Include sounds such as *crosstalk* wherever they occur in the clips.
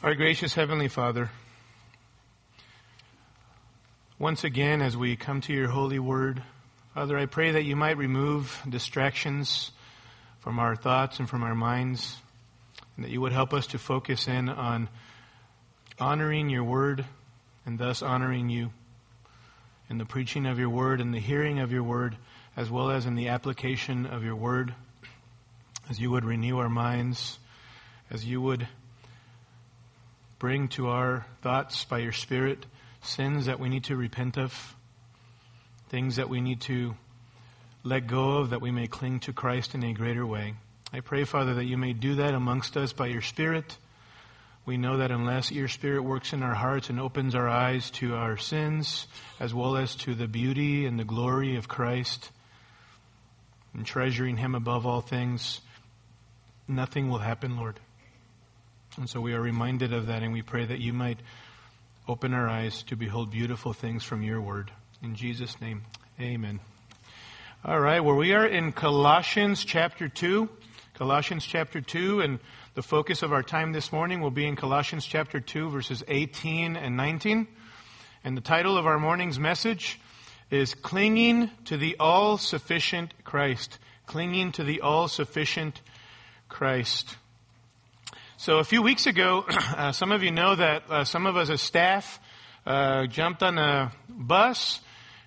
Our gracious Heavenly Father, once again, as we come to your holy word, Father, I pray that you might remove distractions from our thoughts and from our minds, and that you would help us to focus in on honoring your word and thus honoring you in the preaching of your word and the hearing of your word, as well as in the application of your word, as you would renew our minds, as you would bring to our thoughts by your Spirit sins that we need to repent of, things that we need to let go of that we may cling to Christ in a greater way. I pray, Father, that you may do that amongst us by your Spirit. We know that unless your Spirit works in our hearts and opens our eyes to our sins, as well as to the beauty and the glory of Christ, and treasuring Him above all things, nothing will happen, Lord. And so we are reminded of that, and we pray that you might open our eyes to behold beautiful things from your word. In Jesus' name, amen. All right, well, we are in Colossians chapter 2. Colossians chapter 2, and the focus of our time this morning will be in Colossians chapter 2, verses 18 and 19. And the title of our morning's message is Clinging to the All Sufficient Christ. Clinging to the All Sufficient Christ. So a few weeks ago, *clears throat* uh, some of you know that uh, some of us as staff uh, jumped on a bus,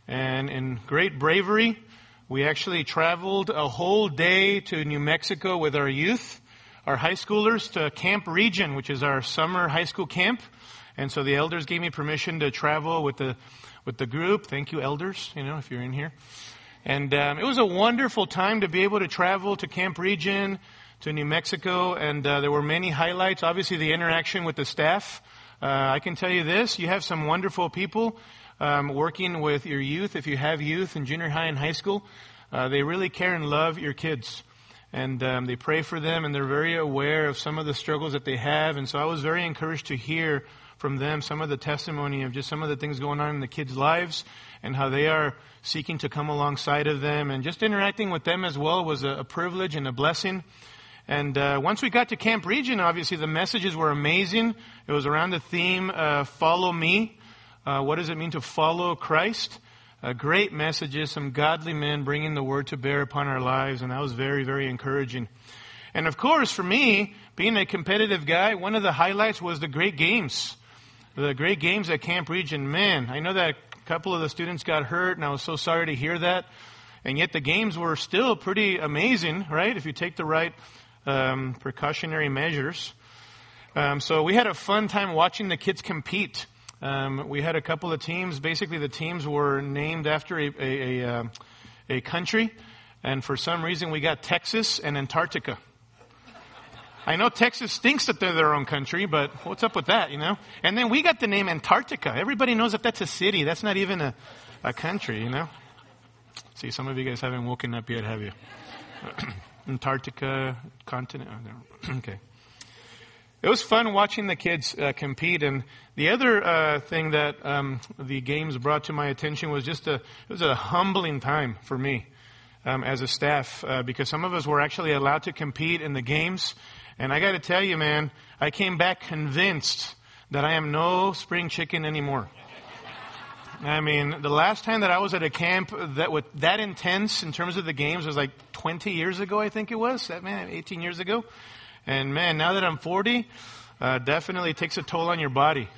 and in great bravery, we actually traveled a whole day to New Mexico with our youth, our high schoolers, to Camp Region, which is our summer high school camp. And so the elders gave me permission to travel with the with the group. Thank you, elders. You know, if you're in here. And um, it was a wonderful time to be able to travel to Camp Region to New Mexico, and uh, there were many highlights. Obviously, the interaction with the staff. Uh, I can tell you this: you have some wonderful people um, working with your youth. If you have youth in junior high and high school, uh, they really care and love your kids, and um, they pray for them, and they're very aware of some of the struggles that they have. And so, I was very encouraged to hear from them some of the testimony of just some of the things going on in the kids' lives and how they are seeking to come alongside of them and just interacting with them as well was a, a privilege and a blessing. And uh, once we got to Camp Region, obviously the messages were amazing. It was around the theme, uh, follow me. Uh, what does it mean to follow Christ? Uh, great messages, some godly men bringing the word to bear upon our lives, and that was very, very encouraging. And of course, for me, being a competitive guy, one of the highlights was the great games. The great games at Camp Region. Man, I know that a couple of the students got hurt, and I was so sorry to hear that. And yet the games were still pretty amazing, right? If you take the right um, precautionary measures. Um, so we had a fun time watching the kids compete. Um, we had a couple of teams. Basically, the teams were named after a, a, a, uh, a country, and for some reason, we got Texas and Antarctica. I know Texas thinks that they're their own country, but what's up with that, you know? And then we got the name Antarctica. Everybody knows that that's a city. That's not even a, a country, you know? See, some of you guys haven't woken up yet, have you? *clears throat* Antarctica continent. Oh, *clears throat* okay. It was fun watching the kids uh, compete, and the other uh, thing that um, the games brought to my attention was just a it was a humbling time for me um, as a staff uh, because some of us were actually allowed to compete in the games, and I got to tell you, man, I came back convinced that I am no spring chicken anymore. I mean, the last time that I was at a camp that was that intense in terms of the games was like 20 years ago, I think it was. That man, 18 years ago. And man, now that I'm 40, uh, definitely takes a toll on your body.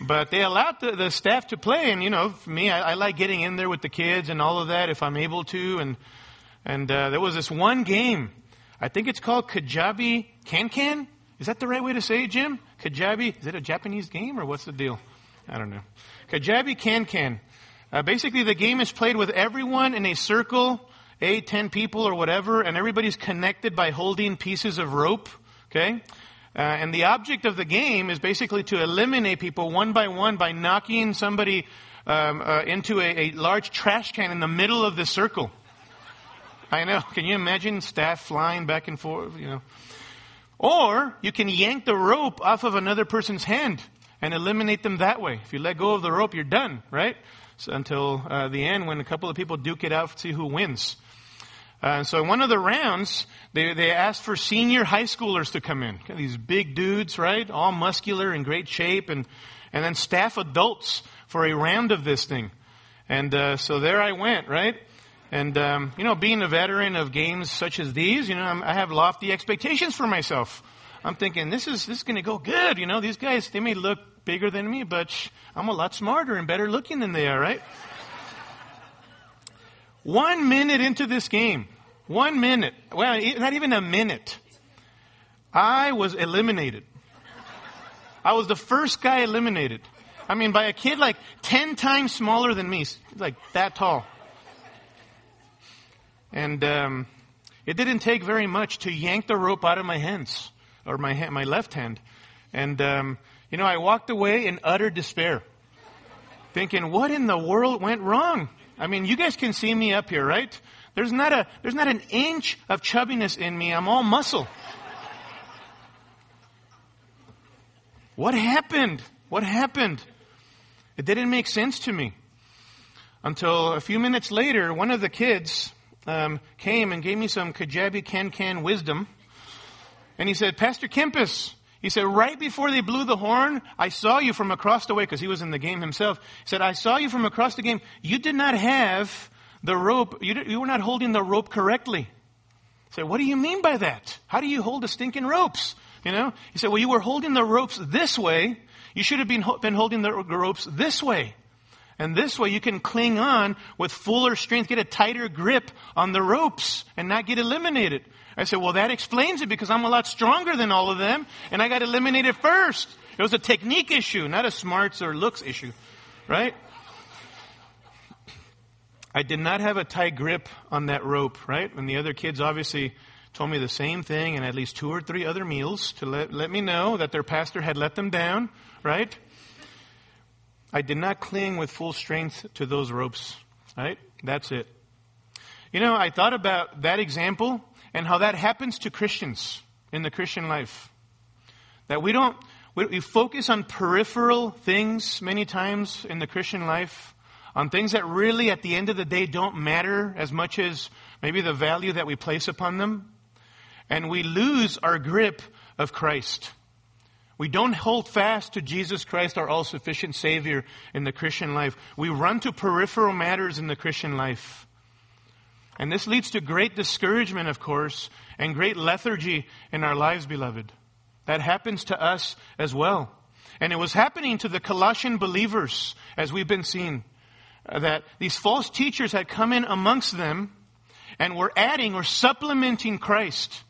But they allowed the, the staff to play, and you know, for me, I, I, like getting in there with the kids and all of that if I'm able to. And and uh, there was this one game, I think it's called Kajabi Can Can. Is that the right way to say it, Jim? Kajabi? Is it a Japanese game or what's the deal? I don't know. Kajabi Can Can. Uh, basically, the game is played with everyone in a circle, eight, ten people or whatever, and everybody's connected by holding pieces of rope. Okay? Uh, and the object of the game is basically to eliminate people one by one by knocking somebody um, uh, into a, a large trash can in the middle of the circle. I know. Can you imagine staff flying back and forth? You know. Or you can yank the rope off of another person's hand and eliminate them that way. If you let go of the rope, you're done, right? So until uh, the end when a couple of people duke it out to see who wins. Uh, so in one of the rounds, they, they asked for senior high schoolers to come in. These big dudes, right? All muscular and great shape and, and then staff adults for a round of this thing. And, uh, so there I went, right? And, um, you know, being a veteran of games such as these, you know, I'm, I have lofty expectations for myself. I'm thinking, this is, this is gonna go good, you know, these guys, they may look bigger than me, but I'm a lot smarter and better looking than they are, right? One minute into this game, one minute, well, not even a minute, I was eliminated. I was the first guy eliminated. I mean, by a kid like 10 times smaller than me, like that tall. And um, it didn't take very much to yank the rope out of my hands, or my, hand, my left hand. And, um, you know, I walked away in utter despair, thinking, what in the world went wrong? I mean, you guys can see me up here, right? There's not a, there's not an inch of chubbiness in me. I'm all muscle. What happened? What happened? It didn't make sense to me. Until a few minutes later, one of the kids um, came and gave me some Kajabi Can Can wisdom. And he said, Pastor Kempis, he said, right before they blew the horn, I saw you from across the way, because he was in the game himself. He said, I saw you from across the game. You did not have the rope, you, did, you were not holding the rope correctly. I said, what do you mean by that? How do you hold the stinking ropes? You know? He said, well, you were holding the ropes this way. You should have been, been holding the ropes this way. And this way you can cling on with fuller strength, get a tighter grip on the ropes and not get eliminated. I said, well, that explains it because I'm a lot stronger than all of them and I got eliminated first. It was a technique issue, not a smarts or looks issue, right? I did not have a tight grip on that rope, right? And the other kids obviously told me the same thing and at least two or three other meals to let, let me know that their pastor had let them down, right? I did not cling with full strength to those ropes, right? That's it. You know, I thought about that example and how that happens to Christians in the Christian life. That we don't, we focus on peripheral things many times in the Christian life, on things that really at the end of the day don't matter as much as maybe the value that we place upon them. And we lose our grip of Christ. We don't hold fast to Jesus Christ, our all sufficient Savior in the Christian life. We run to peripheral matters in the Christian life. And this leads to great discouragement, of course, and great lethargy in our lives, beloved. That happens to us as well. And it was happening to the Colossian believers, as we've been seeing, uh, that these false teachers had come in amongst them and were adding or supplementing Christ,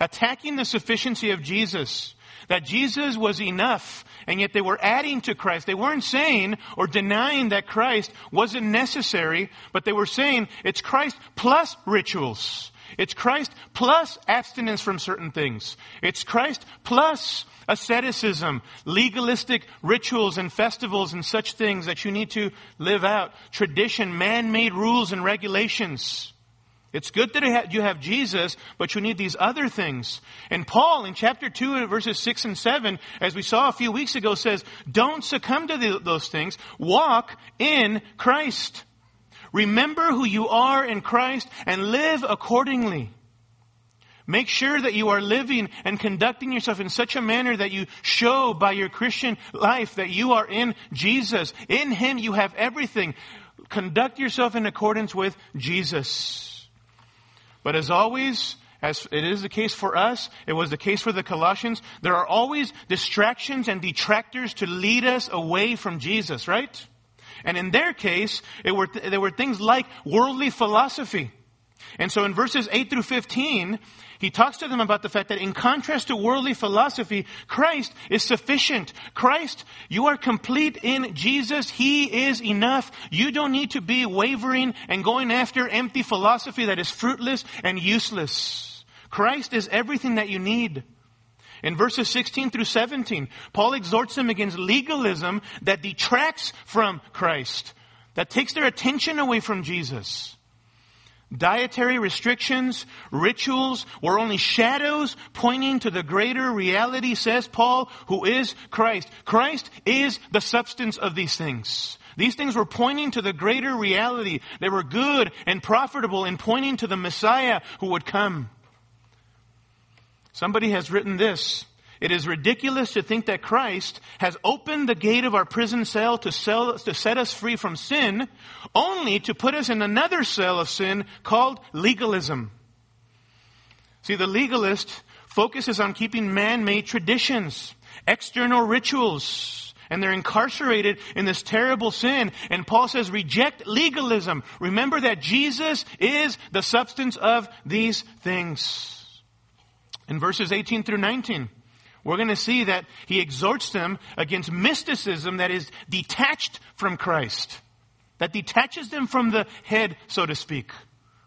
attacking the sufficiency of Jesus, that Jesus was enough, and yet they were adding to Christ. They weren't saying or denying that Christ wasn't necessary, but they were saying it's Christ plus rituals. It's Christ plus abstinence from certain things. It's Christ plus asceticism, legalistic rituals and festivals and such things that you need to live out, tradition, man-made rules and regulations. It's good that you have Jesus, but you need these other things. And Paul in chapter 2 verses 6 and 7, as we saw a few weeks ago, says, don't succumb to the, those things. Walk in Christ. Remember who you are in Christ and live accordingly. Make sure that you are living and conducting yourself in such a manner that you show by your Christian life that you are in Jesus. In Him you have everything. Conduct yourself in accordance with Jesus. But as always, as it is the case for us, it was the case for the Colossians, there are always distractions and detractors to lead us away from Jesus, right? And in their case, were, there were things like worldly philosophy. And so in verses 8 through 15, he talks to them about the fact that in contrast to worldly philosophy, Christ is sufficient. Christ, you are complete in Jesus. He is enough. You don't need to be wavering and going after empty philosophy that is fruitless and useless. Christ is everything that you need. In verses 16 through 17, Paul exhorts them against legalism that detracts from Christ, that takes their attention away from Jesus. Dietary restrictions, rituals were only shadows pointing to the greater reality, says Paul, who is Christ. Christ is the substance of these things. These things were pointing to the greater reality. They were good and profitable in pointing to the Messiah who would come. Somebody has written this. It is ridiculous to think that Christ has opened the gate of our prison cell to, sell, to set us free from sin, only to put us in another cell of sin called legalism. See, the legalist focuses on keeping man-made traditions, external rituals, and they're incarcerated in this terrible sin. And Paul says, reject legalism. Remember that Jesus is the substance of these things. In verses 18 through 19, we're going to see that he exhorts them against mysticism that is detached from Christ, that detaches them from the head, so to speak,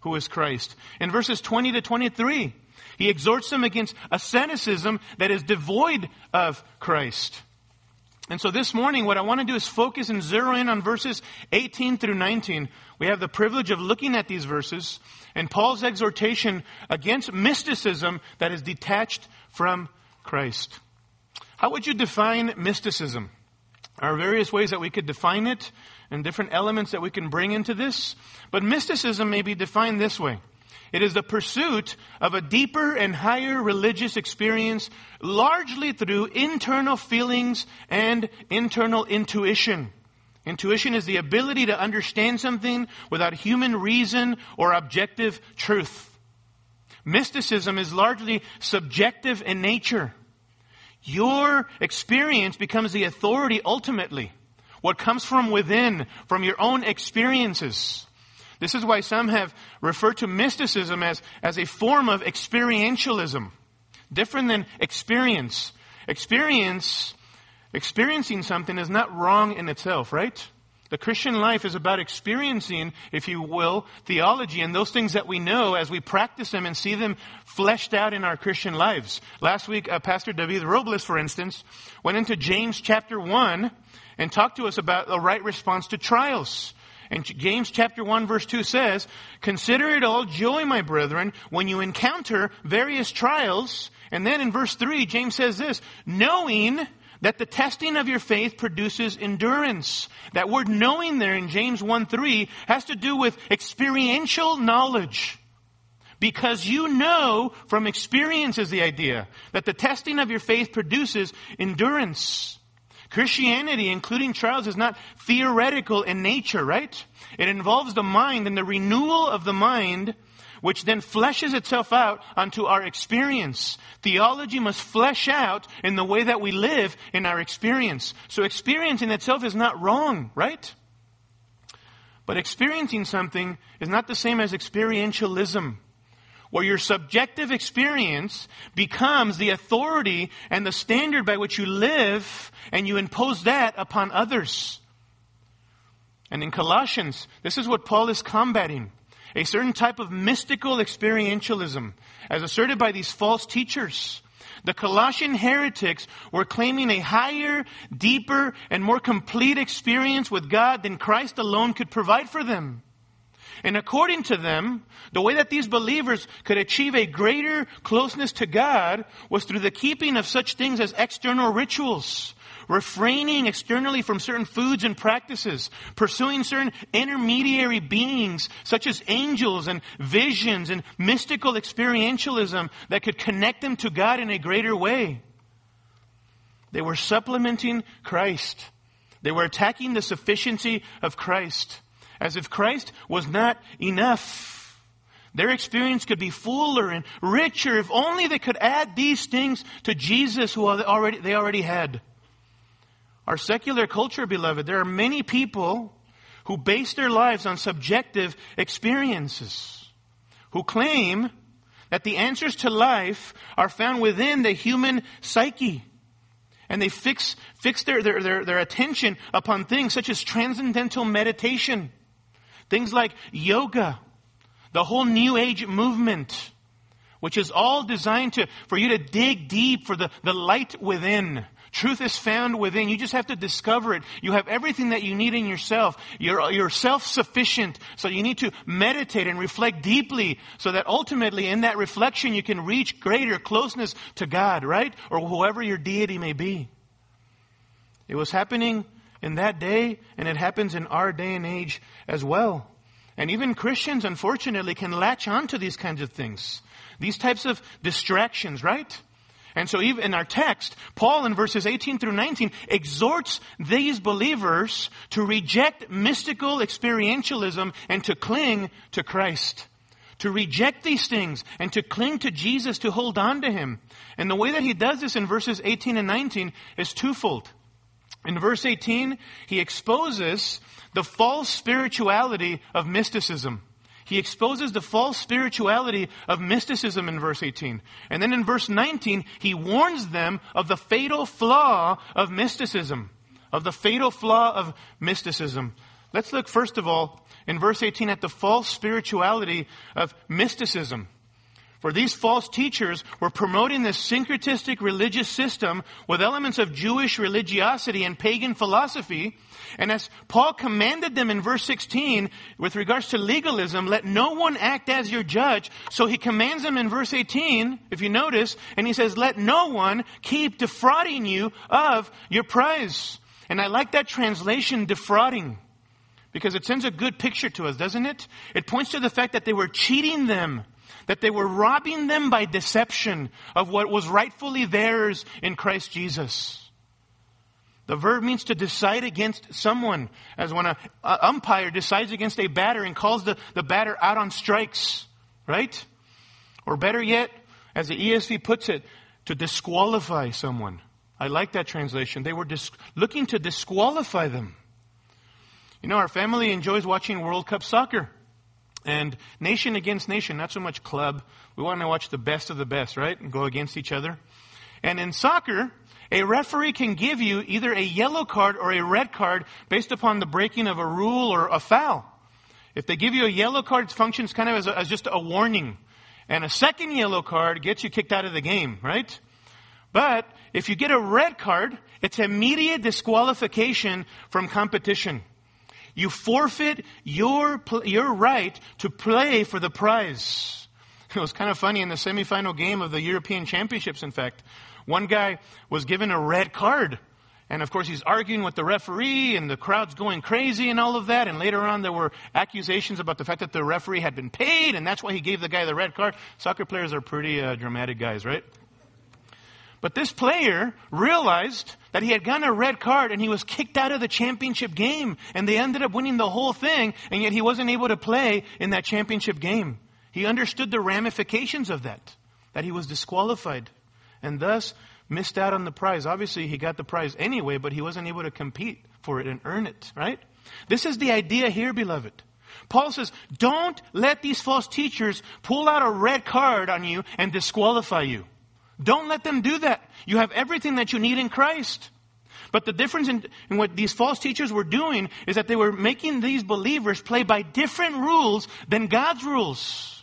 who is Christ. In verses 20 to 23, he exhorts them against asceticism that is devoid of Christ. And so this morning, what I want to do is focus and zero in on verses 18 through 19. We have the privilege of looking at these verses and Paul's exhortation against mysticism that is detached from Christ. How would you define mysticism? There are various ways that we could define it and different elements that we can bring into this. But mysticism may be defined this way. It is the pursuit of a deeper and higher religious experience largely through internal feelings and internal intuition. Intuition is the ability to understand something without human reason or objective truth. Mysticism is largely subjective in nature. Your experience becomes the authority ultimately. What comes from within, from your own experiences. This is why some have referred to mysticism as, as a form of experientialism. Different than experience. Experience, experiencing something is not wrong in itself, right? The Christian life is about experiencing, if you will, theology and those things that we know as we practice them and see them fleshed out in our Christian lives. Last week, uh, Pastor David Robles, for instance, went into James chapter 1 and talked to us about the right response to trials. And James chapter 1 verse 2 says, Consider it all joy, my brethren, when you encounter various trials. And then in verse 3, James says this, knowing that the testing of your faith produces endurance. That word knowing there in James 1 3 has to do with experiential knowledge. Because you know from experience is the idea that the testing of your faith produces endurance. Christianity, including trials, is not theoretical in nature, right? It involves the mind and the renewal of the mind, which then fleshes itself out onto our experience. Theology must flesh out in the way that we live in our experience. So experience in itself is not wrong, right? But experiencing something is not the same as experientialism where your subjective experience becomes the authority and the standard by which you live, and you impose that upon others. And in Colossians, this is what Paul is combating. A certain type of mystical experientialism, as asserted by these false teachers. The Colossian heretics were claiming a higher, deeper, and more complete experience with God than Christ alone could provide for them. And according to them, the way that these believers could achieve a greater closeness to God was through the keeping of such things as external rituals, refraining externally from certain foods and practices, pursuing certain intermediary beings such as angels and visions and mystical experientialism that could connect them to God in a greater way. They were supplementing Christ. They were attacking the sufficiency of Christ as if Christ was not enough. Their experience could be fuller and richer if only they could add these things to Jesus who already, they already had. Our secular culture, beloved, there are many people who base their lives on subjective experiences, who claim that the answers to life are found within the human psyche. And they fix, fix their, their, their, their attention upon things such as transcendental meditation Things like yoga, the whole New Age movement, which is all designed to, for you to dig deep for the, the light within. Truth is found within. You just have to discover it. You have everything that you need in yourself. You're, you're self-sufficient. So you need to meditate and reflect deeply so that ultimately in that reflection you can reach greater closeness to God, right? Or whoever your deity may be. It was happening in that day, and it happens in our day and age as well. And even Christians, unfortunately, can latch onto these kinds of things. These types of distractions, right? And so even in our text, Paul in verses 18 through 19 exhorts these believers to reject mystical experientialism and to cling to Christ. To reject these things and to cling to Jesus, to hold on to Him. And the way that he does this in verses 18 and 19 is twofold. In verse 18, he exposes the false spirituality of mysticism. He exposes the false spirituality of mysticism in verse 18. And then in verse 19, he warns them of the fatal flaw of mysticism. Of the fatal flaw of mysticism. Let's look first of all in verse 18 at the false spirituality of mysticism. For these false teachers were promoting this syncretistic religious system with elements of Jewish religiosity and pagan philosophy. And as Paul commanded them in verse 16 with regards to legalism, let no one act as your judge. So he commands them in verse 18, if you notice, and he says, let no one keep defrauding you of your prize. And I like that translation, defrauding. Because it sends a good picture to us, doesn't it? It points to the fact that they were cheating them that they were robbing them by deception of what was rightfully theirs in Christ Jesus. The verb means to decide against someone, as when an umpire decides against a batter and calls the, the batter out on strikes, right? Or better yet, as the ESV puts it, to disqualify someone. I like that translation. They were dis- looking to disqualify them. You know, our family enjoys watching World Cup soccer. And nation against nation, not so much club. We want to watch the best of the best, right? And go against each other. And in soccer, a referee can give you either a yellow card or a red card based upon the breaking of a rule or a foul. If they give you a yellow card, it functions kind of as, a, as just a warning. And a second yellow card gets you kicked out of the game, right? But if you get a red card, it's immediate disqualification from competition. You forfeit your, your right to play for the prize. *laughs* It was kind of funny in the semifinal game of the European Championships, in fact. One guy was given a red card. And of course, he's arguing with the referee, and the crowd's going crazy and all of that. And later on, there were accusations about the fact that the referee had been paid, and that's why he gave the guy the red card. Soccer players are pretty uh, dramatic guys, right? But this player realized that he had gotten a red card and he was kicked out of the championship game. And they ended up winning the whole thing, and yet he wasn't able to play in that championship game. He understood the ramifications of that, that he was disqualified, and thus missed out on the prize. Obviously, he got the prize anyway, but he wasn't able to compete for it and earn it, right? This is the idea here, beloved. Paul says, don't let these false teachers pull out a red card on you and disqualify you. Don't let them do that. You have everything that you need in Christ. But the difference in, in, what these false teachers were doing is that they were making these believers play by different rules than God's rules.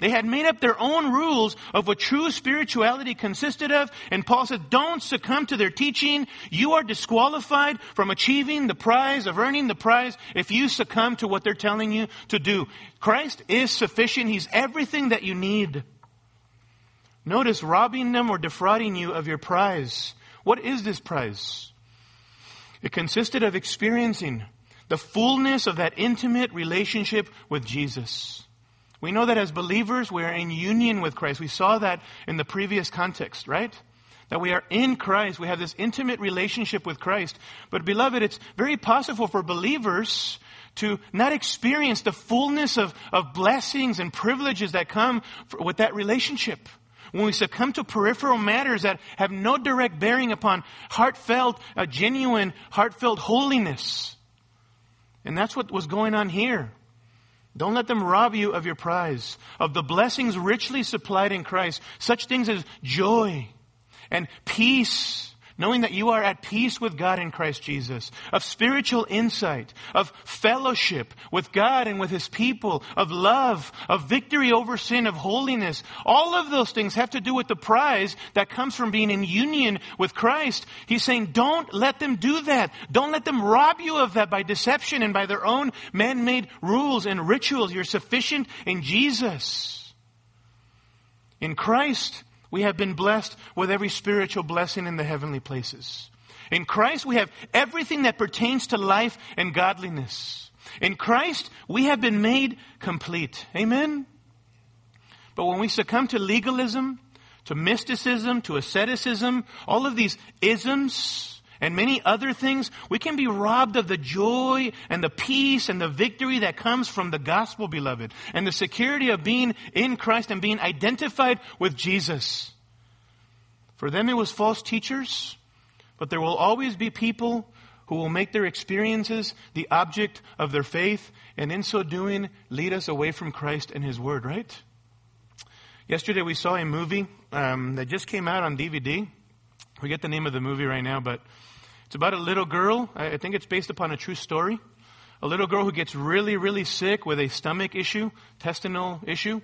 They had made up their own rules of what true spirituality consisted of, and Paul said, don't succumb to their teaching. You are disqualified from achieving the prize, of earning the prize, if you succumb to what they're telling you to do. Christ is sufficient. He's everything that you need. Notice robbing them or defrauding you of your prize. What is this prize? It consisted of experiencing the fullness of that intimate relationship with Jesus. We know that as believers, we are in union with Christ. We saw that in the previous context, right? That we are in Christ. We have this intimate relationship with Christ. But beloved, it's very possible for believers to not experience the fullness of, of blessings and privileges that come for, with that relationship when we succumb to peripheral matters that have no direct bearing upon heartfelt, uh, genuine, heartfelt holiness. And that's what was going on here. Don't let them rob you of your prize, of the blessings richly supplied in Christ, such things as joy and peace knowing that you are at peace with God in Christ Jesus, of spiritual insight, of fellowship with God and with His people, of love, of victory over sin, of holiness. All of those things have to do with the prize that comes from being in union with Christ. He's saying, don't let them do that. Don't let them rob you of that by deception and by their own man-made rules and rituals. You're sufficient in Jesus. In Christ, we have been blessed with every spiritual blessing in the heavenly places. In Christ, we have everything that pertains to life and godliness. In Christ, we have been made complete. Amen? But when we succumb to legalism, to mysticism, to asceticism, all of these isms, and many other things, we can be robbed of the joy and the peace and the victory that comes from the gospel, beloved, and the security of being in Christ and being identified with Jesus. For them, it was false teachers, but there will always be people who will make their experiences the object of their faith, and in so doing, lead us away from Christ and His Word, right? Yesterday we saw a movie um, that just came out on DVD. We get the name of the movie right now, but it's about a little girl. I think it's based upon a true story. A little girl who gets really, really sick with a stomach issue, intestinal issue.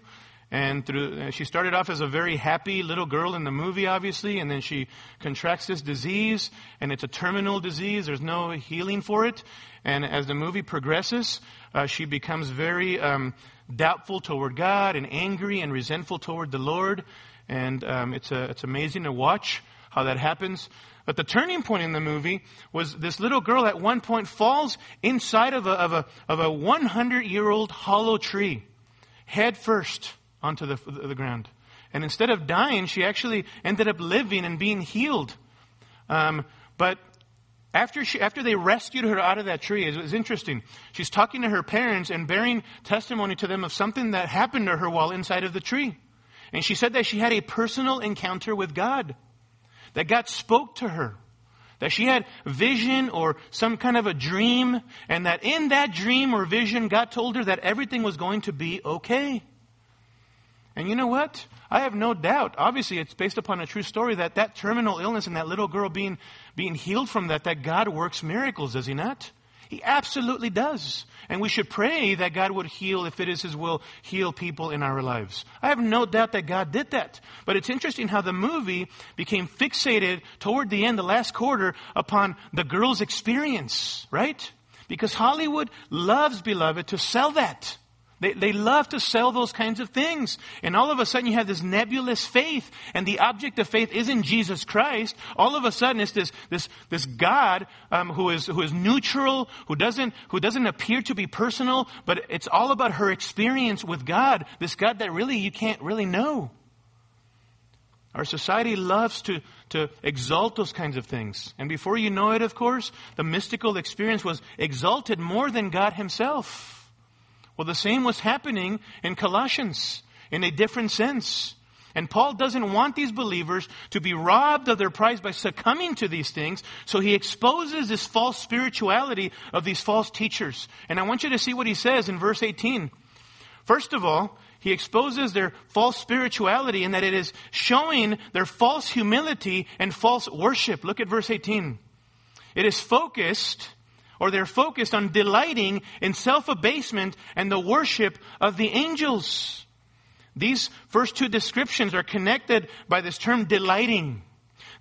And through, uh, she started off as a very happy little girl in the movie, obviously, and then she contracts this disease, and it's a terminal disease. There's no healing for it. And as the movie progresses, uh, she becomes very um, doubtful toward God and angry and resentful toward the Lord. And um, it's a, it's amazing to watch how that happens. But the turning point in the movie was this little girl at one point falls inside of a, of a, of a 100 year old hollow tree, head first onto the, the ground. And instead of dying, she actually ended up living and being healed. Um, but after, she, after they rescued her out of that tree, it was interesting. She's talking to her parents and bearing testimony to them of something that happened to her while inside of the tree. And she said that she had a personal encounter with God that God spoke to her. That she had vision or some kind of a dream, and that in that dream or vision, God told her that everything was going to be okay. And you know what? I have no doubt, obviously it's based upon a true story, that that terminal illness and that little girl being, being healed from that, that God works miracles, does he not? He absolutely does. And we should pray that God would heal, if it is His will, heal people in our lives. I have no doubt that God did that. But it's interesting how the movie became fixated toward the end, the last quarter, upon the girl's experience, right? Because Hollywood loves, beloved, to sell that. They, they love to sell those kinds of things. And all of a sudden you have this nebulous faith, and the object of faith isn't Jesus Christ. All of a sudden it's this, this, this God um, who, is, who is neutral, who doesn't, who doesn't appear to be personal, but it's all about her experience with God, this God that really you can't really know. Our society loves to, to exalt those kinds of things. And before you know it, of course, the mystical experience was exalted more than God Himself. Well, the same was happening in Colossians in a different sense. And Paul doesn't want these believers to be robbed of their prize by succumbing to these things, so he exposes this false spirituality of these false teachers. And I want you to see what he says in verse 18. First of all, he exposes their false spirituality in that it is showing their false humility and false worship. Look at verse 18. It is focused or they're focused on delighting in self-abasement and the worship of the angels. These first two descriptions are connected by this term delighting.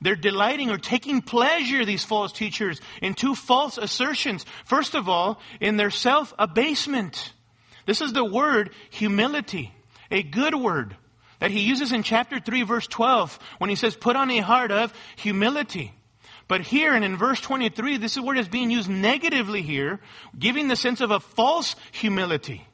They're delighting or taking pleasure, these false teachers, in two false assertions. First of all, in their self-abasement. This is the word humility, a good word that he uses in chapter 3 verse 12 when he says, put on a heart of humility. But here and in verse 23, this is word is being used negatively here, giving the sense of a false humility.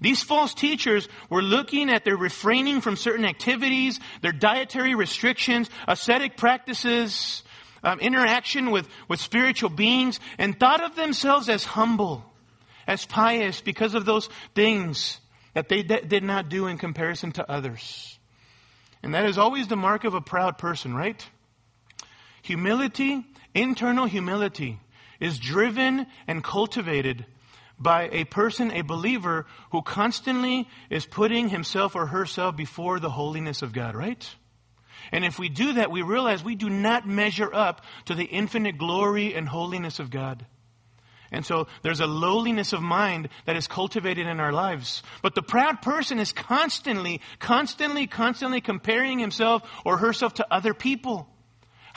These false teachers were looking at their refraining from certain activities, their dietary restrictions, ascetic practices, um, interaction with, with spiritual beings, and thought of themselves as humble, as pious because of those things that they d- did not do in comparison to others. And that is always the mark of a proud person, right? Humility, internal humility, is driven and cultivated by a person, a believer, who constantly is putting himself or herself before the holiness of God, right? And if we do that, we realize we do not measure up to the infinite glory and holiness of God. And so there's a lowliness of mind that is cultivated in our lives. But the proud person is constantly, constantly, constantly comparing himself or herself to other people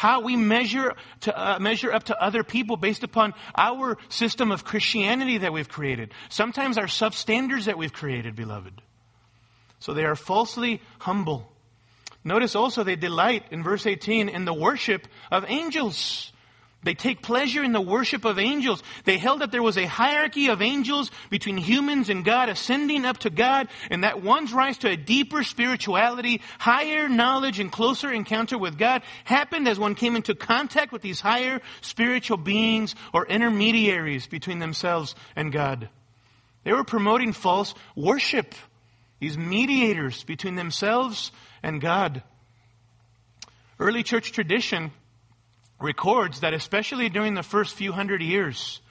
how we measure to uh, measure up to other people based upon our system of Christianity that we've created. Sometimes our substandards that we've created, beloved. So they are falsely humble. Notice also they delight in verse 18 in the worship of angels. They take pleasure in the worship of angels. They held that there was a hierarchy of angels between humans and God, ascending up to God, and that one's rise to a deeper spirituality, higher knowledge, and closer encounter with God happened as one came into contact with these higher spiritual beings or intermediaries between themselves and God. They were promoting false worship, these mediators between themselves and God. Early church tradition records that especially during the first few hundred years,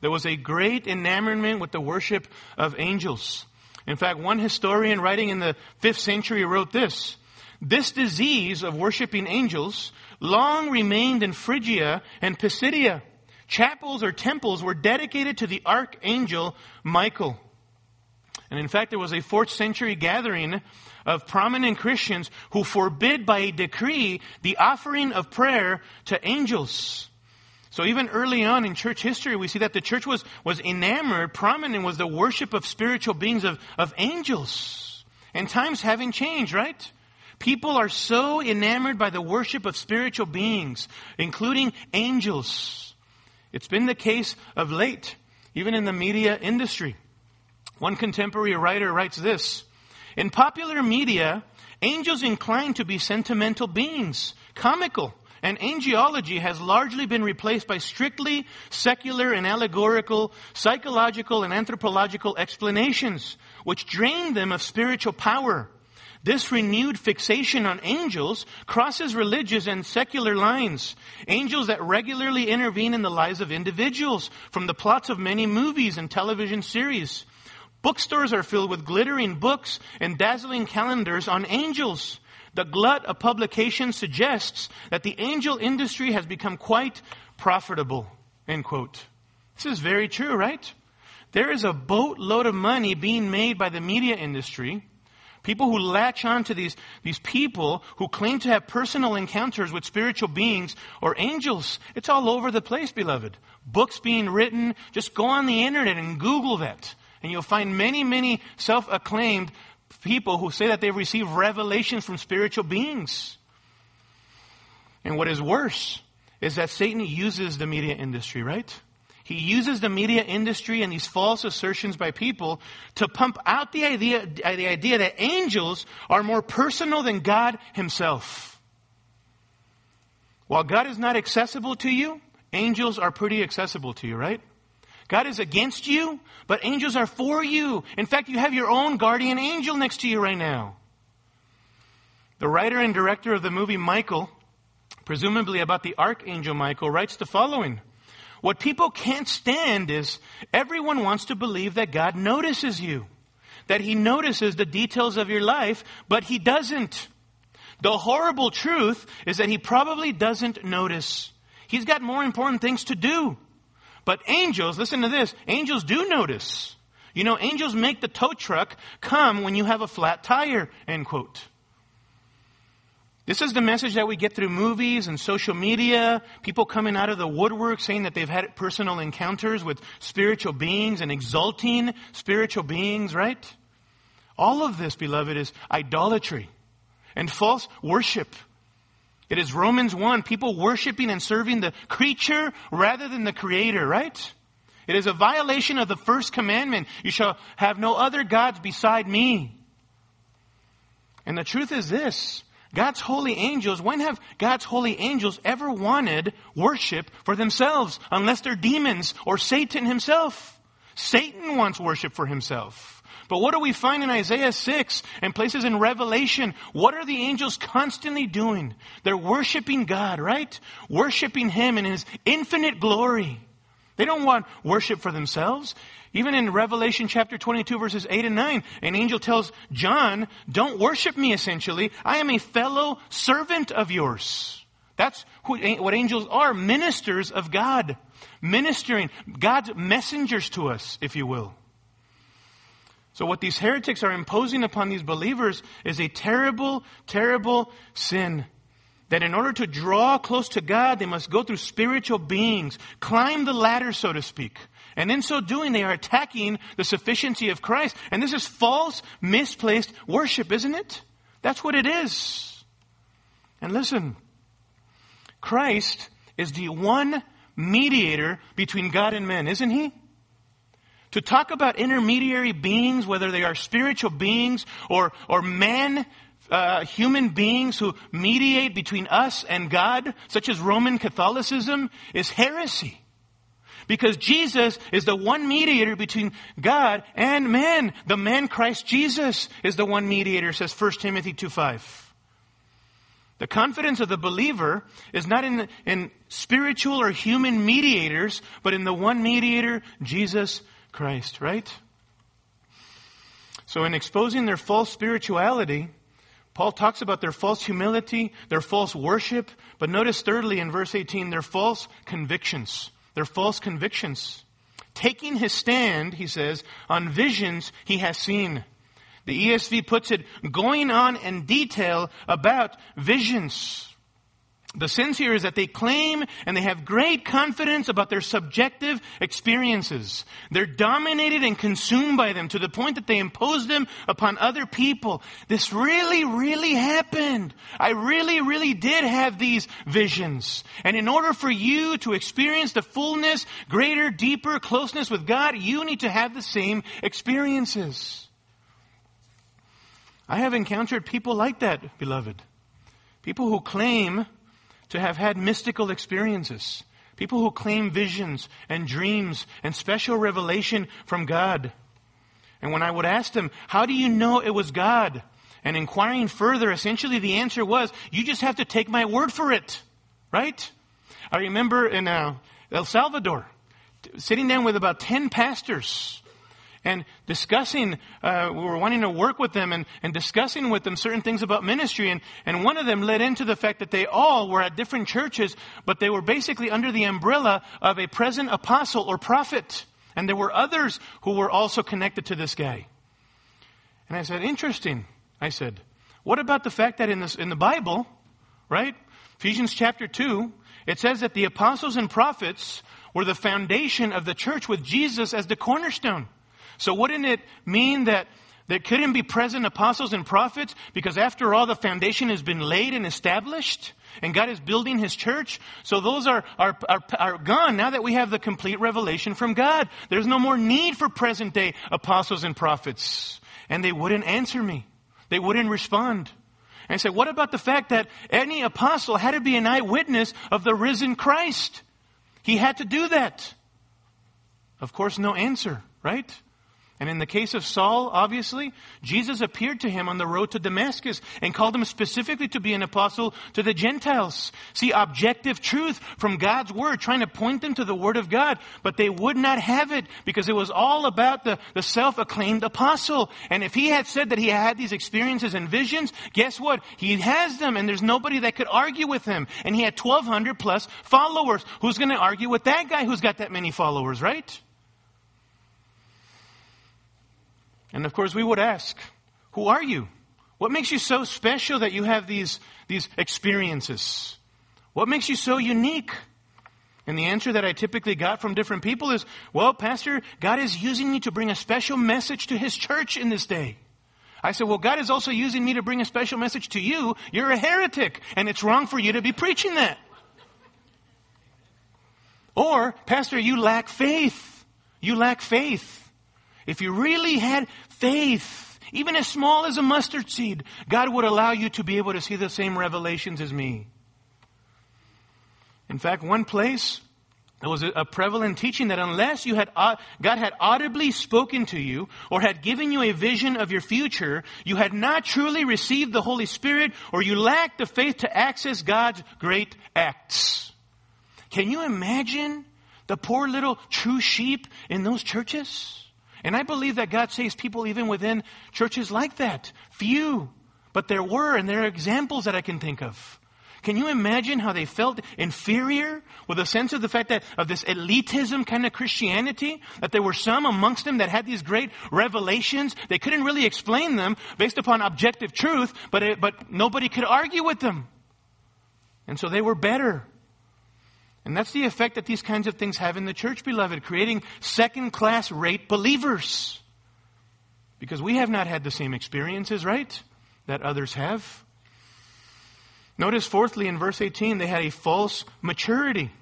there was a great enamorment with the worship of angels. In fact, one historian writing in the fifth century wrote this, this disease of worshiping angels long remained in Phrygia and Pisidia. Chapels or temples were dedicated to the archangel Michael. And in fact, there was a fourth century gathering of prominent Christians who forbid by a decree the offering of prayer to angels. So even early on in church history, we see that the church was, was enamored, prominent was the worship of spiritual beings of, of angels. And times having changed, right? People are so enamored by the worship of spiritual beings, including angels. It's been the case of late, even in the media industry. One contemporary writer writes this in popular media, angels incline to be sentimental beings, comical, and angelology has largely been replaced by strictly secular and allegorical, psychological and anthropological explanations, which drain them of spiritual power. This renewed fixation on angels crosses religious and secular lines. Angels that regularly intervene in the lives of individuals from the plots of many movies and television series. Bookstores are filled with glittering books and dazzling calendars on angels. The glut of publication suggests that the angel industry has become quite profitable. End quote. This is very true, right? There is a boatload of money being made by the media industry. People who latch on to these, these people who claim to have personal encounters with spiritual beings or angels. It's all over the place, beloved. Books being written. Just go on the internet and Google that. And you'll find many, many self-acclaimed people who say that they've received revelations from spiritual beings. And what is worse is that Satan uses the media industry, right? He uses the media industry and these false assertions by people to pump out the idea, the idea that angels are more personal than God himself. While God is not accessible to you, angels are pretty accessible to you, right? God is against you, but angels are for you. In fact, you have your own guardian angel next to you right now. The writer and director of the movie Michael, presumably about the archangel Michael, writes the following. What people can't stand is everyone wants to believe that God notices you, that He notices the details of your life, but He doesn't. The horrible truth is that He probably doesn't notice. He's got more important things to do. But angels, listen to this, angels do notice. You know, angels make the tow truck come when you have a flat tire, end quote. This is the message that we get through movies and social media. People coming out of the woodwork saying that they've had personal encounters with spiritual beings and exalting spiritual beings, right? All of this, beloved, is idolatry and false worship. It is Romans 1, people worshiping and serving the creature rather than the creator, right? It is a violation of the first commandment. You shall have no other gods beside me. And the truth is this. God's holy angels, when have God's holy angels ever wanted worship for themselves unless they're demons or Satan himself? Satan wants worship for himself. But what do we find in Isaiah 6 and places in Revelation? What are the angels constantly doing? They're worshiping God, right? Worshiping Him in His infinite glory. They don't want worship for themselves. Even in Revelation chapter 22 verses 8 and 9, an angel tells John, don't worship me essentially. I am a fellow servant of yours. That's who, what angels are, ministers of God. Ministering, God's messengers to us, if you will. So what these heretics are imposing upon these believers is a terrible, terrible sin. That in order to draw close to God, they must go through spiritual beings, climb the ladder, so to speak. And in so doing, they are attacking the sufficiency of Christ. And this is false, misplaced worship, isn't it? That's what it is. And listen, Christ is the one mediator between God and men, isn't he? To talk about intermediary beings, whether they are spiritual beings or, or man, uh, human beings who mediate between us and God, such as Roman Catholicism, is heresy. Because Jesus is the one mediator between God and man. The man Christ Jesus is the one mediator, says 1 Timothy 2 5. The confidence of the believer is not in, in spiritual or human mediators, but in the one mediator, Jesus Christ, right? So in exposing their false spirituality, Paul talks about their false humility, their false worship, but notice thirdly in verse 18, their false convictions. Their false convictions. Taking his stand, he says, on visions he has seen. The ESV puts it going on in detail about visions. The sense here is that they claim and they have great confidence about their subjective experiences. They're dominated and consumed by them to the point that they impose them upon other people. This really, really happened. I really, really did have these visions. And in order for you to experience the fullness, greater, deeper closeness with God, you need to have the same experiences. I have encountered people like that, beloved. People who claim to have had mystical experiences. People who claim visions and dreams and special revelation from God. And when I would ask them, how do you know it was God? And inquiring further, essentially the answer was, you just have to take my word for it. Right? I remember in uh, El Salvador, sitting down with about 10 pastors and discussing, uh, we were wanting to work with them and, and discussing with them certain things about ministry. And, and one of them led into the fact that they all were at different churches, but they were basically under the umbrella of a present apostle or prophet. And there were others who were also connected to this guy. And I said, interesting. I said, what about the fact that in, this, in the Bible, right? Ephesians chapter 2, it says that the apostles and prophets were the foundation of the church with Jesus as the cornerstone. So wouldn't it mean that there couldn't be present apostles and prophets because after all the foundation has been laid and established and God is building his church. So those are, are, are, are, gone now that we have the complete revelation from God. There's no more need for present day apostles and prophets. And they wouldn't answer me. They wouldn't respond. And I said, what about the fact that any apostle had to be an eyewitness of the risen Christ? He had to do that. Of course, no answer, right? And in the case of Saul, obviously, Jesus appeared to him on the road to Damascus and called him specifically to be an apostle to the Gentiles. See, objective truth from God's Word, trying to point them to the Word of God, but they would not have it because it was all about the, the self-acclaimed apostle. And if he had said that he had these experiences and visions, guess what? He has them and there's nobody that could argue with him. And he had 1200 plus followers. Who's going to argue with that guy who's got that many followers, right? And of course, we would ask, who are you? What makes you so special that you have these, these experiences? What makes you so unique? And the answer that I typically got from different people is, well, Pastor, God is using me to bring a special message to His church in this day. I said, well, God is also using me to bring a special message to you. You're a heretic, and it's wrong for you to be preaching that. Or, Pastor, you lack faith. You lack faith. If you really had faith, even as small as a mustard seed, God would allow you to be able to see the same revelations as me. In fact, one place, there was a prevalent teaching that unless you had, uh, God had audibly spoken to you or had given you a vision of your future, you had not truly received the Holy Spirit or you lacked the faith to access God's great acts. Can you imagine the poor little true sheep in those churches? And I believe that God saves people even within churches like that. Few. But there were, and there are examples that I can think of. Can you imagine how they felt inferior with a sense of the fact that of this elitism kind of Christianity? That there were some amongst them that had these great revelations. They couldn't really explain them based upon objective truth, but, it, but nobody could argue with them. And so they were better. And that's the effect that these kinds of things have in the church, beloved, creating second class rate believers. Because we have not had the same experiences, right? That others have. Notice, fourthly, in verse 18, they had a false maturity.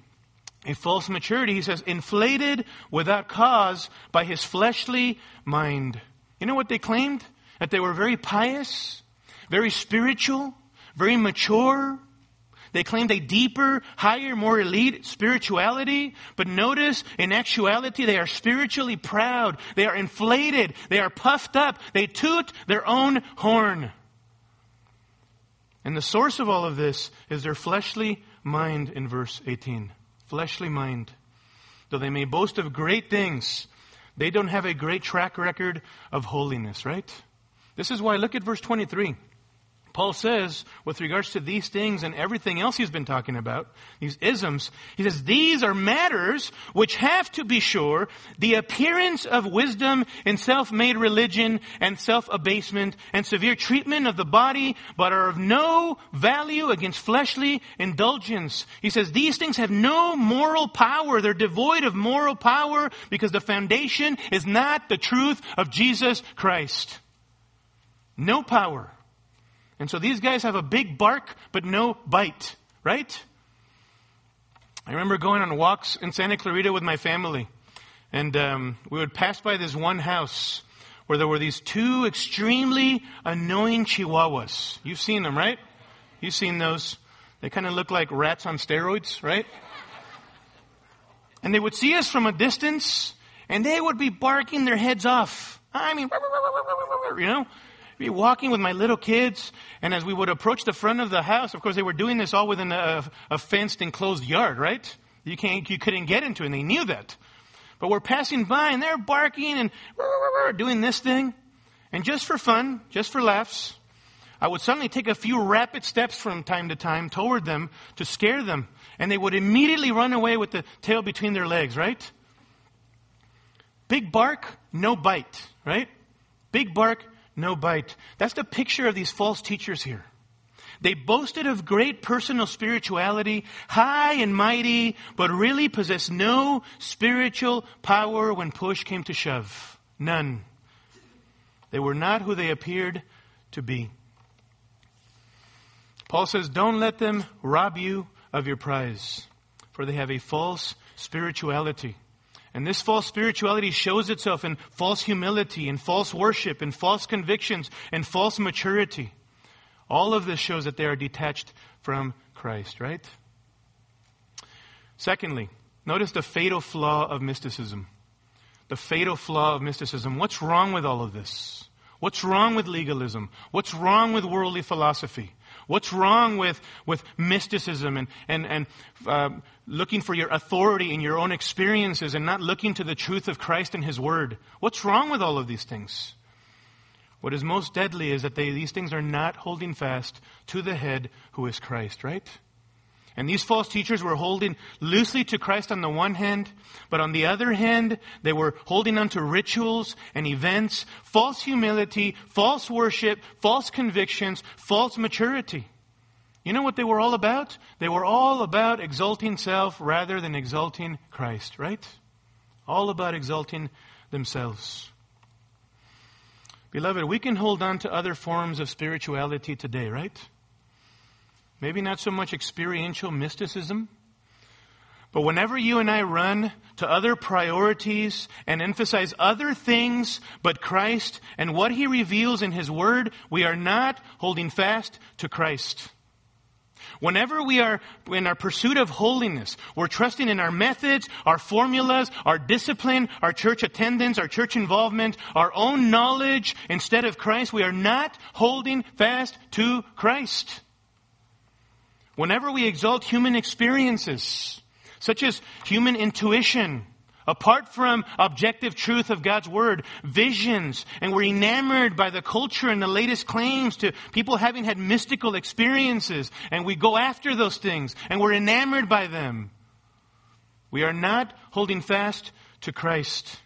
a false maturity, he says, inflated without cause by his fleshly mind. You know what they claimed? That they were very pious, very spiritual, very mature. They claimed a deeper, higher, more elite spirituality. But notice, in actuality, they are spiritually proud. They are inflated. They are puffed up. They toot their own horn. And the source of all of this is their fleshly mind in verse 18 fleshly mind. Though they may boast of great things, they don't have a great track record of holiness, right? This is why, look at verse 23. Paul says, with regards to these things and everything else he's been talking about, these isms, he says, these are matters which have to be sure the appearance of wisdom in self-made religion and self-abasement and severe treatment of the body, but are of no value against fleshly indulgence. He says, these things have no moral power. They're devoid of moral power because the foundation is not the truth of Jesus Christ. No power. And so these guys have a big bark, but no bite, right? I remember going on walks in Santa Clarita with my family. And um, we would pass by this one house where there were these two extremely annoying chihuahuas. You've seen them, right? You've seen those. They kind of look like rats on steroids, right? And they would see us from a distance, and they would be barking their heads off. I mean, you know, be walking with my little kids, and as we would approach the front of the house, of course, they were doing this all within a, a fenced enclosed yard, right? You can't, you couldn't get into it, and they knew that. But we're passing by, and they're barking and doing this thing. And just for fun, just for laughs, I would suddenly take a few rapid steps from time to time toward them to scare them. And they would immediately run away with the tail between their legs, right? Big bark, no bite, right? Big bark, no bite. That's the picture of these false teachers here. They boasted of great personal spirituality, high and mighty, but really possessed no spiritual power when push came to shove. None. They were not who they appeared to be. Paul says, Don't let them rob you of your prize, for they have a false spirituality. And this false spirituality shows itself in false humility, in false worship, in false convictions, and false maturity. All of this shows that they are detached from Christ, right? Secondly, notice the fatal flaw of mysticism. The fatal flaw of mysticism. What's wrong with all of this? What's wrong with legalism? What's wrong with worldly philosophy? What's wrong with, with mysticism and, and, and uh, looking for your authority in your own experiences and not looking to the truth of Christ and His Word? What's wrong with all of these things? What is most deadly is that they, these things are not holding fast to the head who is Christ, right? And these false teachers were holding loosely to Christ on the one hand, but on the other hand, they were holding on to rituals and events, false humility, false worship, false convictions, false maturity. You know what they were all about? They were all about exalting self rather than exalting Christ, right? All about exalting themselves. Beloved, we can hold on to other forms of spirituality today, right? Maybe not so much experiential mysticism. But whenever you and I run to other priorities and emphasize other things but Christ and what He reveals in His Word, we are not holding fast to Christ. Whenever we are in our pursuit of holiness, we're trusting in our methods, our formulas, our discipline, our church attendance, our church involvement, our own knowledge instead of Christ, we are not holding fast to Christ. Whenever we exalt human experiences, such as human intuition, apart from objective truth of God's Word, visions, and we're enamored by the culture and the latest claims to people having had mystical experiences, and we go after those things, and we're enamored by them. We are not holding fast to Christ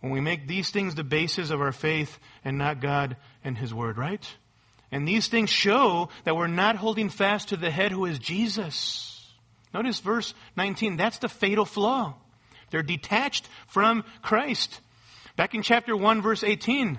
when we make these things the basis of our faith and not God and His Word, right? And these things show that we're not holding fast to the head who is Jesus. Notice verse 19. That's the fatal flaw. They're detached from Christ. Back in chapter 1, verse 18,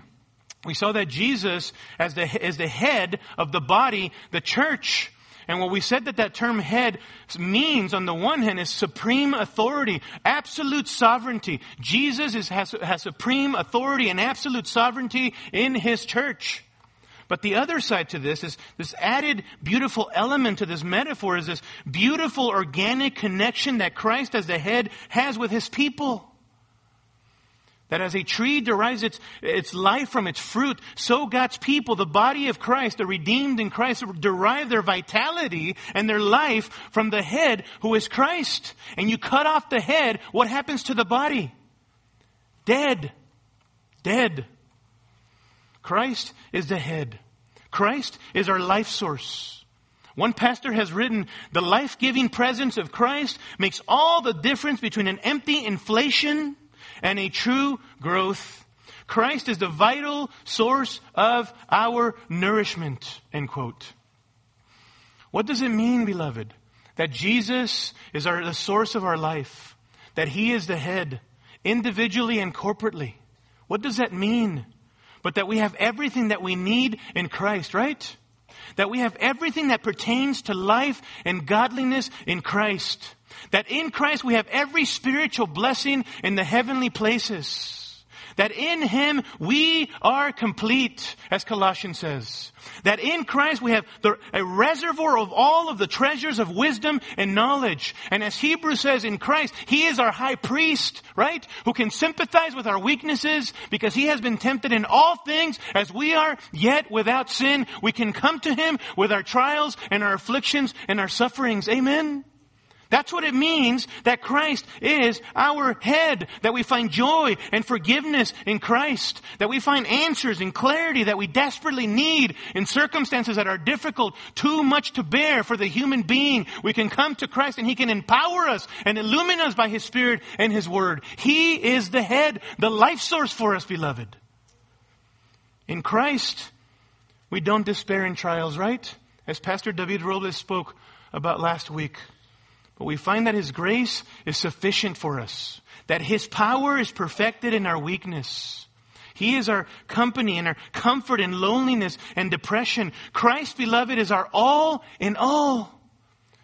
we saw that Jesus, as the, as the head of the body, the church, And what we said that that term head means on the one hand is supreme authority, absolute sovereignty. Jesus is, has, has supreme authority and absolute sovereignty in his church. But the other side to this is this added beautiful element to this metaphor is this beautiful organic connection that Christ as the head has with his people. That as a tree derives its, its life from its fruit, so God's people, the body of Christ, the redeemed in Christ, derive their vitality and their life from the head who is Christ. And you cut off the head, what happens to the body? Dead. Dead. Christ is the head. Christ is our life source. One pastor has written, the life-giving presence of Christ makes all the difference between an empty inflation and a true growth. Christ is the vital source of our nourishment, end quote. What does it mean, beloved? That Jesus is our, the source of our life. That He is the head, individually and corporately. What does that mean? But that we have everything that we need in Christ, right? That we have everything that pertains to life and godliness in Christ. That in Christ we have every spiritual blessing in the heavenly places that in Him we are complete, as Colossians says. That in Christ we have the, a reservoir of all of the treasures of wisdom and knowledge. And as Hebrews says, in Christ, He is our high priest, right? Who can sympathize with our weaknesses because He has been tempted in all things as we are, yet without sin. We can come to Him with our trials and our afflictions and our sufferings. Amen? That's what it means that Christ is our head, that we find joy and forgiveness in Christ, that we find answers and clarity that we desperately need in circumstances that are difficult, too much to bear for the human being. We can come to Christ and He can empower us and illumine us by His Spirit and His Word. He is the head, the life source for us, beloved. In Christ, we don't despair in trials, right? As Pastor David Robles spoke about last week. But we find that His grace is sufficient for us, that His power is perfected in our weakness. He is our company and our comfort in loneliness and depression. Christ, beloved, is our all in all.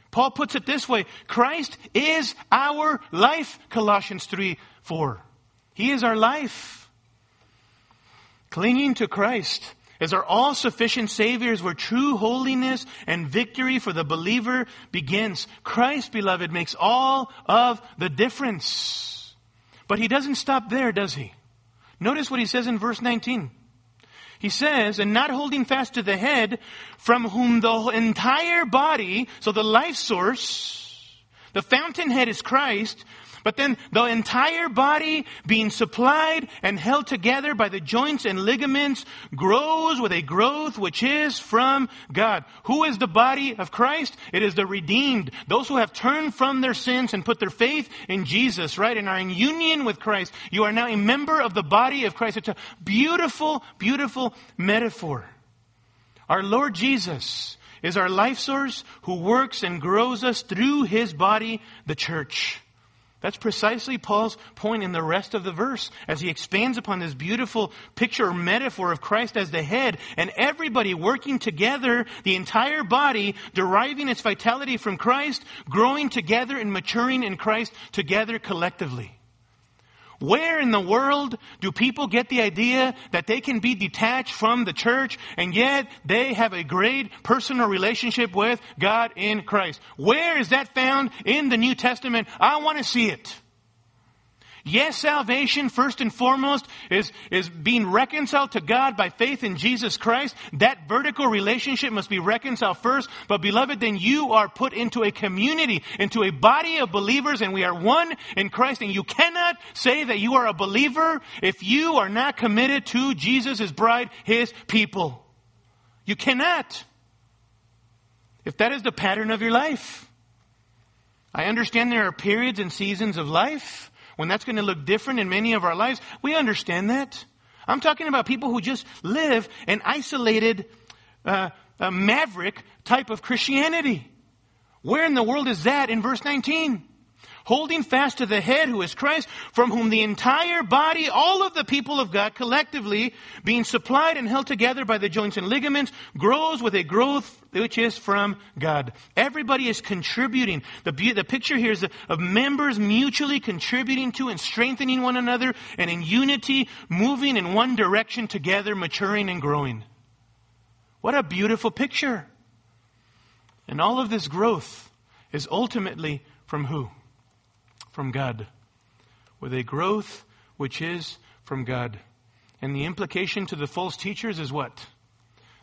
Paul puts it this way Christ is our life, Colossians 3 4. He is our life. Clinging to Christ as our all sufficient Savior is where true holiness and victory for the believer begins. Christ, beloved, makes all of the difference. But He doesn't stop there, does He? Notice what He says in verse 19. He says, and not holding fast to the head, from whom the entire body, so the life source, the fountainhead is Christ, but then the entire body being supplied and held together by the joints and ligaments grows with a growth which is from God. Who is the body of Christ? It is the redeemed. Those who have turned from their sins and put their faith in Jesus, right? And are in union with Christ. You are now a member of the body of Christ. It's a beautiful, beautiful metaphor. Our Lord Jesus is our life source who works and grows us through his body, the church. That's precisely Paul's point in the rest of the verse as he expands upon this beautiful picture or metaphor of Christ as the head and everybody working together, the entire body deriving its vitality from Christ, growing together and maturing in Christ together collectively. Where in the world do people get the idea that they can be detached from the church and yet they have a great personal relationship with God in Christ? Where is that found in the New Testament? I want to see it. Yes, salvation, first and foremost, is, is being reconciled to God by faith in Jesus Christ. That vertical relationship must be reconciled first. But beloved, then you are put into a community, into a body of believers, and we are one in Christ. And you cannot say that you are a believer if you are not committed to Jesus, his bride, his people. You cannot. If that is the pattern of your life. I understand there are periods and seasons of life when that's going to look different in many of our lives, we understand that. I'm talking about people who just live an isolated, uh, maverick type of Christianity. Where in the world is that in verse 19? Holding fast to the head who is Christ, from whom the entire body, all of the people of God collectively, being supplied and held together by the joints and ligaments, grows with a growth which is from God. Everybody is contributing. The, the picture here is of members mutually contributing to and strengthening one another and in unity, moving in one direction together, maturing and growing. What a beautiful picture. And all of this growth is ultimately from who? From God. With a growth which is from God. And the implication to the false teachers is what?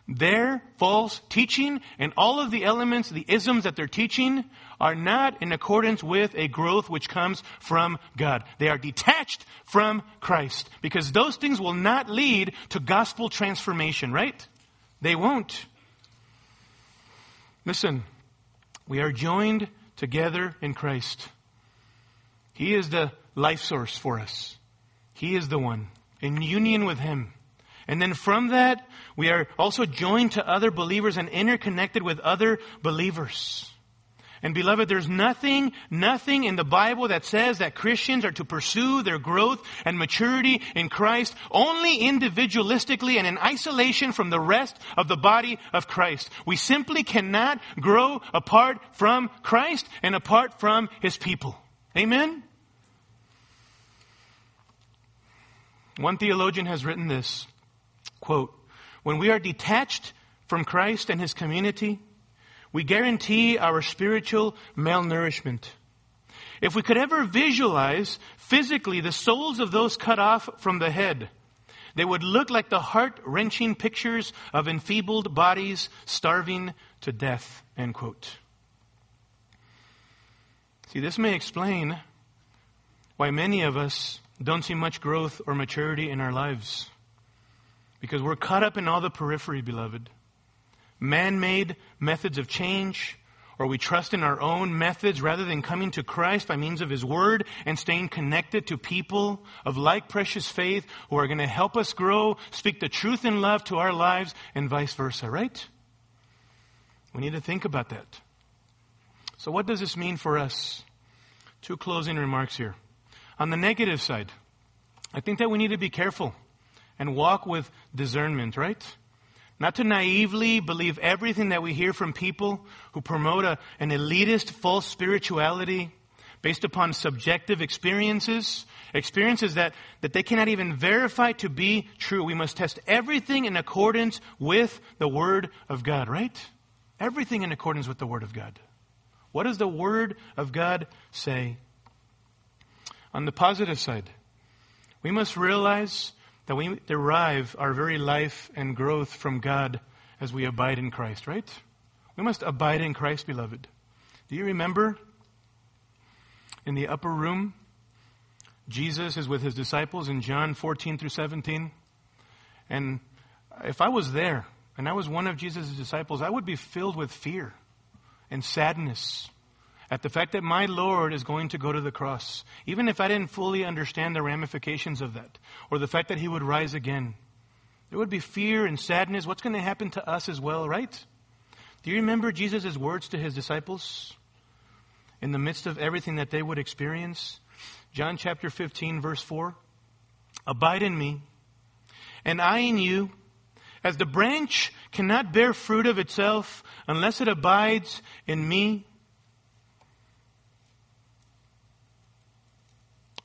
Their false teaching and all of the elements, the isms that they're teaching, are not in accordance with a growth which comes from God. They are detached from Christ because those things will not lead to gospel transformation, right? They won't. Listen, we are joined together in Christ. He is the life source for us. He is the one in union with Him. And then from that, we are also joined to other believers and interconnected with other believers. And beloved, there's nothing, nothing in the Bible that says that Christians are to pursue their growth and maturity in Christ only individualistically and in isolation from the rest of the body of Christ. We simply cannot grow apart from Christ and apart from His people. Amen? One theologian has written this, quote, when we are detached from Christ and His community, we guarantee our spiritual malnourishment. If we could ever visualize physically the souls of those cut off from the head, they would look like the heart wrenching pictures of enfeebled bodies starving to death. End quote. See, this may explain why many of us don't see much growth or maturity in our lives. Because we're caught up in all the periphery, beloved man made methods of change, or we trust in our own methods rather than coming to Christ by means of His Word and staying connected to people of like precious faith who are going to help us grow, speak the truth in love to our lives, and vice versa, right? We need to think about that. So, what does this mean for us? Two closing remarks here. On the negative side, I think that we need to be careful and walk with discernment, right? Not to naively believe everything that we hear from people who promote a, an elitist false spirituality based upon subjective experiences, experiences that, that they cannot even verify to be true. We must test everything in accordance with the Word of God, right? Everything in accordance with the Word of God. What does the Word of God say? On the positive side, we must realize that we derive our very life and growth from God as we abide in Christ, right? We must abide in Christ, beloved. Do you remember in the upper room? Jesus is with his disciples in John 14 through 17. And if I was there and I was one of Jesus' disciples, I would be filled with fear and sadness at the fact that my Lord is going to go to the cross, even if I didn't fully understand the ramifications of that, or the fact that he would rise again. There would be fear and sadness. What's going to happen to us as well, right? Do you remember Jesus' words to his disciples in the midst of everything that they would experience? John chapter 15, verse 4 Abide in me, and I in you. As the branch cannot bear fruit of itself unless it abides in me,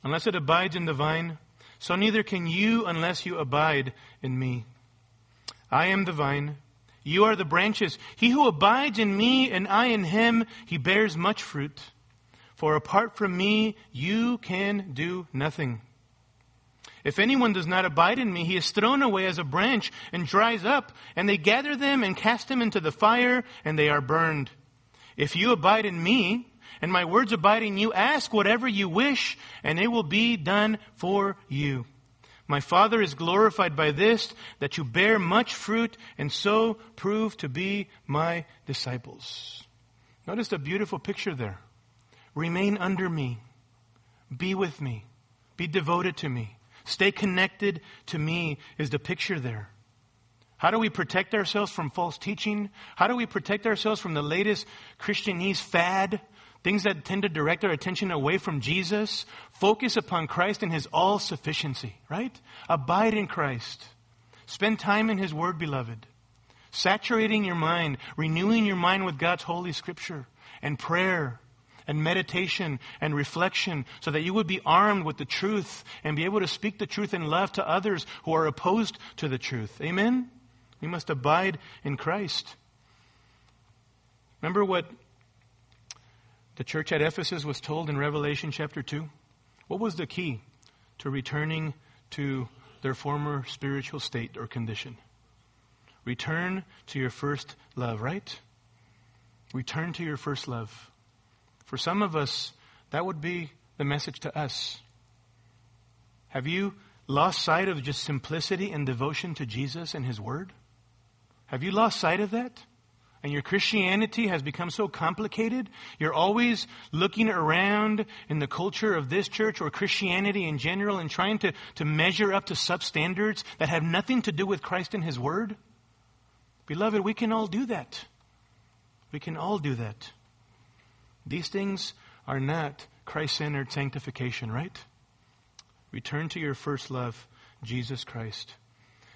Unless it abides in the vine, so neither can you unless you abide in me. I am the vine. You are the branches. He who abides in me and I in him, he bears much fruit. For apart from me, you can do nothing. If anyone does not abide in me, he is thrown away as a branch and dries up, and they gather them and cast them into the fire, and they are burned. If you abide in me, and my words abide in you. Ask whatever you wish, and it will be done for you. My Father is glorified by this, that you bear much fruit, and so prove to be my disciples. Notice the beautiful picture there. Remain under me. Be with me. Be devoted to me. Stay connected to me is the picture there. How do we protect ourselves from false teaching? How do we protect ourselves from the latest Christianese fad things that tend to direct our attention away from Jesus, focus upon Christ and His all sufficiency, right? Abide in Christ. Spend time in His Word, beloved. Saturating your mind, renewing your mind with God's Holy Scripture and prayer and meditation and reflection so that you would be armed with the truth and be able to speak the truth in love to others who are opposed to the truth. Amen? We must abide in Christ. Remember what the church at Ephesus was told in Revelation chapter 2? What was the key to returning to their former spiritual state or condition? Return to your first love, right? Return to your first love. For some of us, that would be the message to us. Have you lost sight of just simplicity and devotion to Jesus and His Word? Have you lost sight of that? And your Christianity has become so complicated. You're always looking around in the culture of this church or Christianity in general and trying to, to measure up to substandards that have nothing to do with Christ and His Word. Beloved, we can all do that. We can all do that. These things are not Christ centered sanctification, right? Return to your first love, Jesus Christ.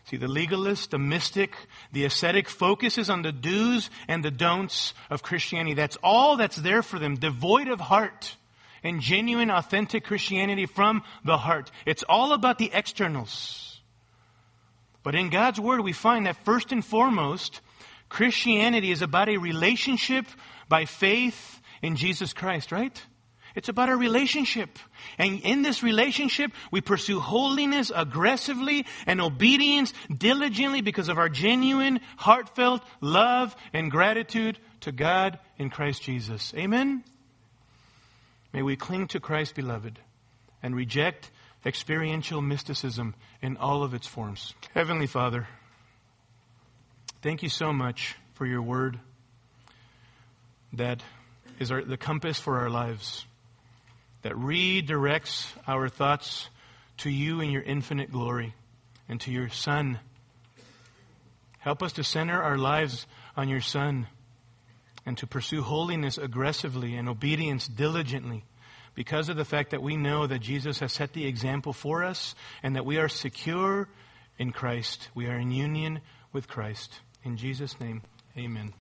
See, the legalist, the mystic, the ascetic focuses on the do's and the don'ts of Christianity. That's all that's there for them, devoid of heart and genuine, authentic Christianity from the heart. It's all about the externals. But in God's Word, we find that first and foremost, Christianity is about a relationship by faith in Jesus Christ, right? It's about a relationship. And in this relationship, we pursue holiness aggressively and obedience diligently because of our genuine, heartfelt love and gratitude to God in Christ Jesus. Amen? May we cling to Christ, beloved, and reject experiential mysticism in all of its forms. Heavenly Father, thank you so much for your word that is our, the compass for our lives, that redirects our thoughts to you in your infinite glory and to your Son. Help us to center our lives on your Son and to pursue holiness aggressively and obedience diligently because of the fact that we know that Jesus has set the example for us and that we are secure in Christ. We are in union with Christ. In Jesus' name, amen.